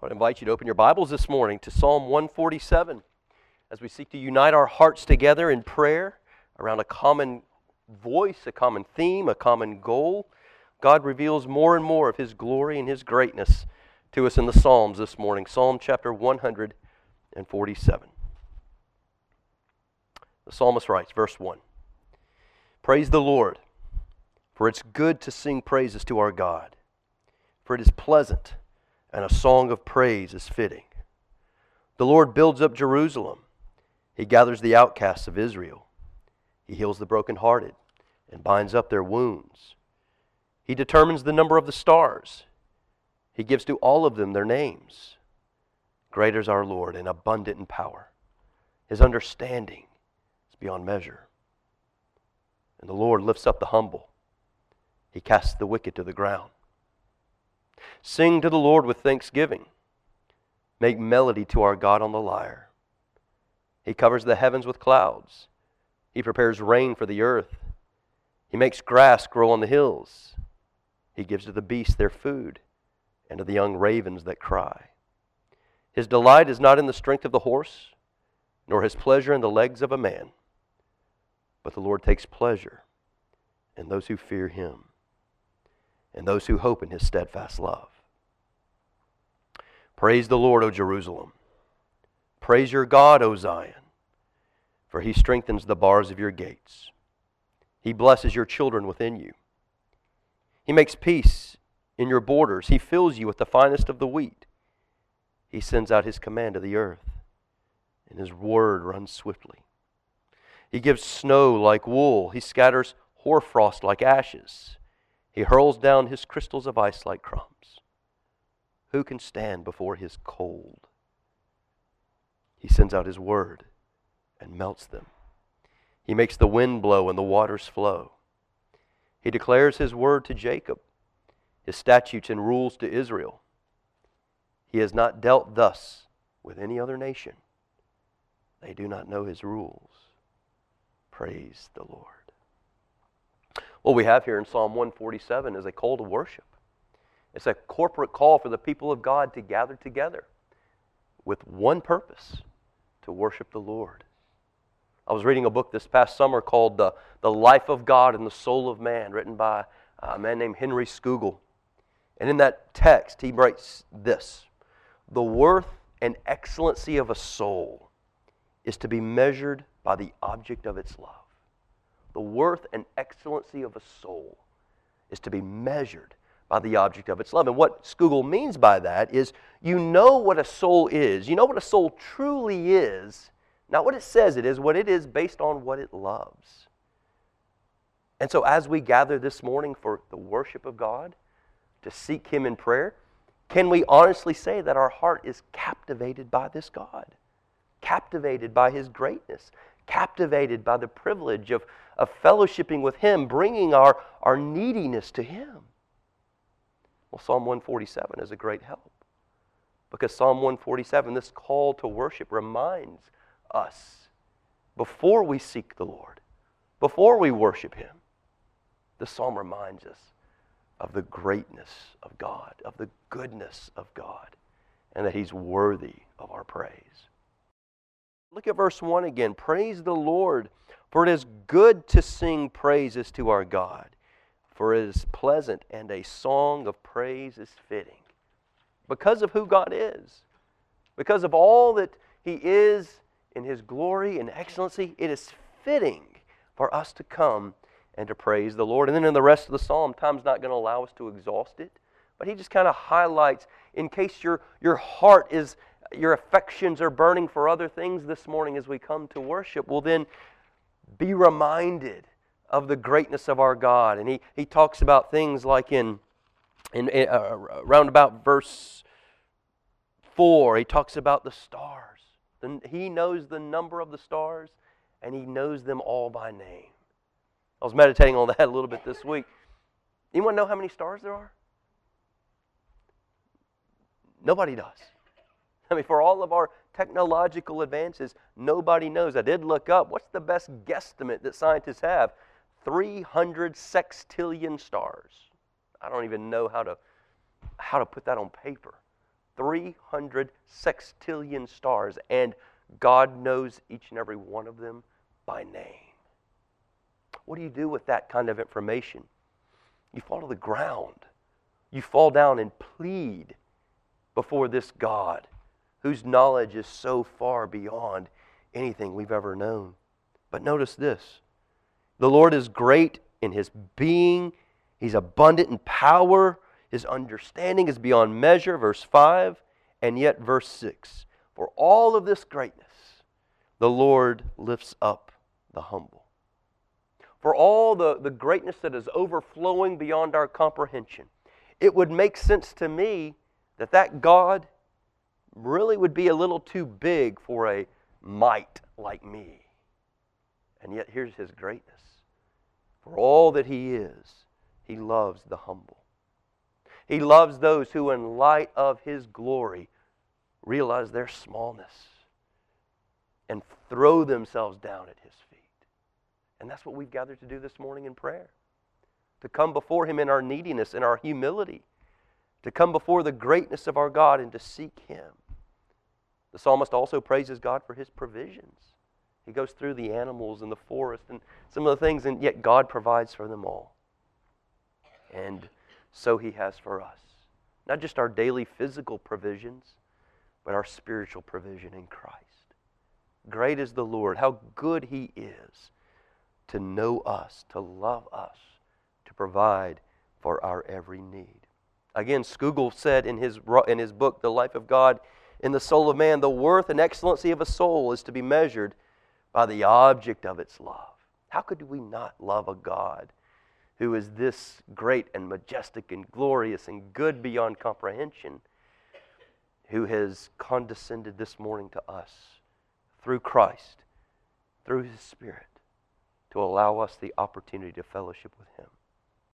I would invite you to open your Bibles this morning to Psalm 147 as we seek to unite our hearts together in prayer around a common voice, a common theme, a common goal. God reveals more and more of His glory and His greatness to us in the Psalms this morning. Psalm chapter 147. The psalmist writes, verse 1 Praise the Lord, for it's good to sing praises to our God, for it is pleasant and a song of praise is fitting. The Lord builds up Jerusalem. He gathers the outcasts of Israel. He heals the brokenhearted and binds up their wounds. He determines the number of the stars. He gives to all of them their names. Great is our Lord and abundant in power. His understanding is beyond measure. And the Lord lifts up the humble. He casts the wicked to the ground. Sing to the Lord with thanksgiving. Make melody to our God on the lyre. He covers the heavens with clouds. He prepares rain for the earth. He makes grass grow on the hills. He gives to the beasts their food and to the young ravens that cry. His delight is not in the strength of the horse, nor his pleasure in the legs of a man, but the Lord takes pleasure in those who fear him and those who hope in his steadfast love. Praise the Lord, O Jerusalem. Praise your God, O Zion, for he strengthens the bars of your gates. He blesses your children within you. He makes peace in your borders. He fills you with the finest of the wheat. He sends out his command to the earth, and his word runs swiftly. He gives snow like wool. He scatters hoarfrost like ashes. He hurls down his crystals of ice like crumbs. Who can stand before his cold? He sends out his word and melts them. He makes the wind blow and the waters flow. He declares his word to Jacob, his statutes and rules to Israel. He has not dealt thus with any other nation. They do not know his rules. Praise the Lord. What we have here in Psalm 147 is a call to worship. It's a corporate call for the people of God to gather together with one purpose to worship the Lord. I was reading a book this past summer called The, the Life of God and the Soul of Man, written by uh, a man named Henry Scougal. And in that text, he writes this The worth and excellency of a soul is to be measured by the object of its love. The worth and excellency of a soul is to be measured by the object of its love. And what Scougal means by that is you know what a soul is. You know what a soul truly is, not what it says it is, what it is based on what it loves. And so, as we gather this morning for the worship of God, to seek Him in prayer, can we honestly say that our heart is captivated by this God? Captivated by His greatness, captivated by the privilege of, of fellowshipping with Him, bringing our, our neediness to Him. Well, Psalm 147 is a great help because Psalm 147, this call to worship, reminds us before we seek the Lord, before we worship Him, the psalm reminds us of the greatness of God, of the goodness of God, and that He's worthy of our praise. Look at verse 1 again. Praise the Lord, for it is good to sing praises to our God, for it is pleasant, and a song of praise is fitting. Because of who God is, because of all that He is in His glory and excellency, it is fitting for us to come and to praise the Lord. And then in the rest of the psalm, time's not going to allow us to exhaust it, but he just kind of highlights in case your, your heart is your affections are burning for other things this morning as we come to worship, well, then be reminded of the greatness of our God. And he, he talks about things like in, in, uh, around about verse 4, he talks about the stars. He knows the number of the stars, and he knows them all by name. I was meditating on that a little bit this week. Anyone know how many stars there are? Nobody does. I mean, for all of our technological advances, nobody knows. I did look up what's the best guesstimate that scientists have? 300 sextillion stars. I don't even know how to how to put that on paper. 300 sextillion stars, and God knows each and every one of them by name. What do you do with that kind of information? You fall to the ground. You fall down and plead before this God whose knowledge is so far beyond anything we've ever known. But notice this the Lord is great in his being, he's abundant in power, his understanding is beyond measure, verse 5, and yet, verse 6. For all of this greatness, the Lord lifts up the humble. For all the, the greatness that is overflowing beyond our comprehension, it would make sense to me that that God really would be a little too big for a mite like me. And yet, here's his greatness. For all that he is, he loves the humble. He loves those who, in light of his glory, realize their smallness and throw themselves down at his feet. And that's what we've gathered to do this morning in prayer to come before him in our neediness, in our humility, to come before the greatness of our God and to seek him. The psalmist also praises God for his provisions. He goes through the animals and the forest and some of the things, and yet God provides for them all. And so he has for us. Not just our daily physical provisions, but our spiritual provision in Christ. Great is the Lord, how good he is to know us, to love us, to provide for our every need. Again, Scougal said in his, in his book, The Life of God, in the soul of man, the worth and excellency of a soul is to be measured by the object of its love. How could we not love a God who is this great and majestic and glorious and good beyond comprehension, who has condescended this morning to us through Christ, through His Spirit, to allow us the opportunity to fellowship with Him?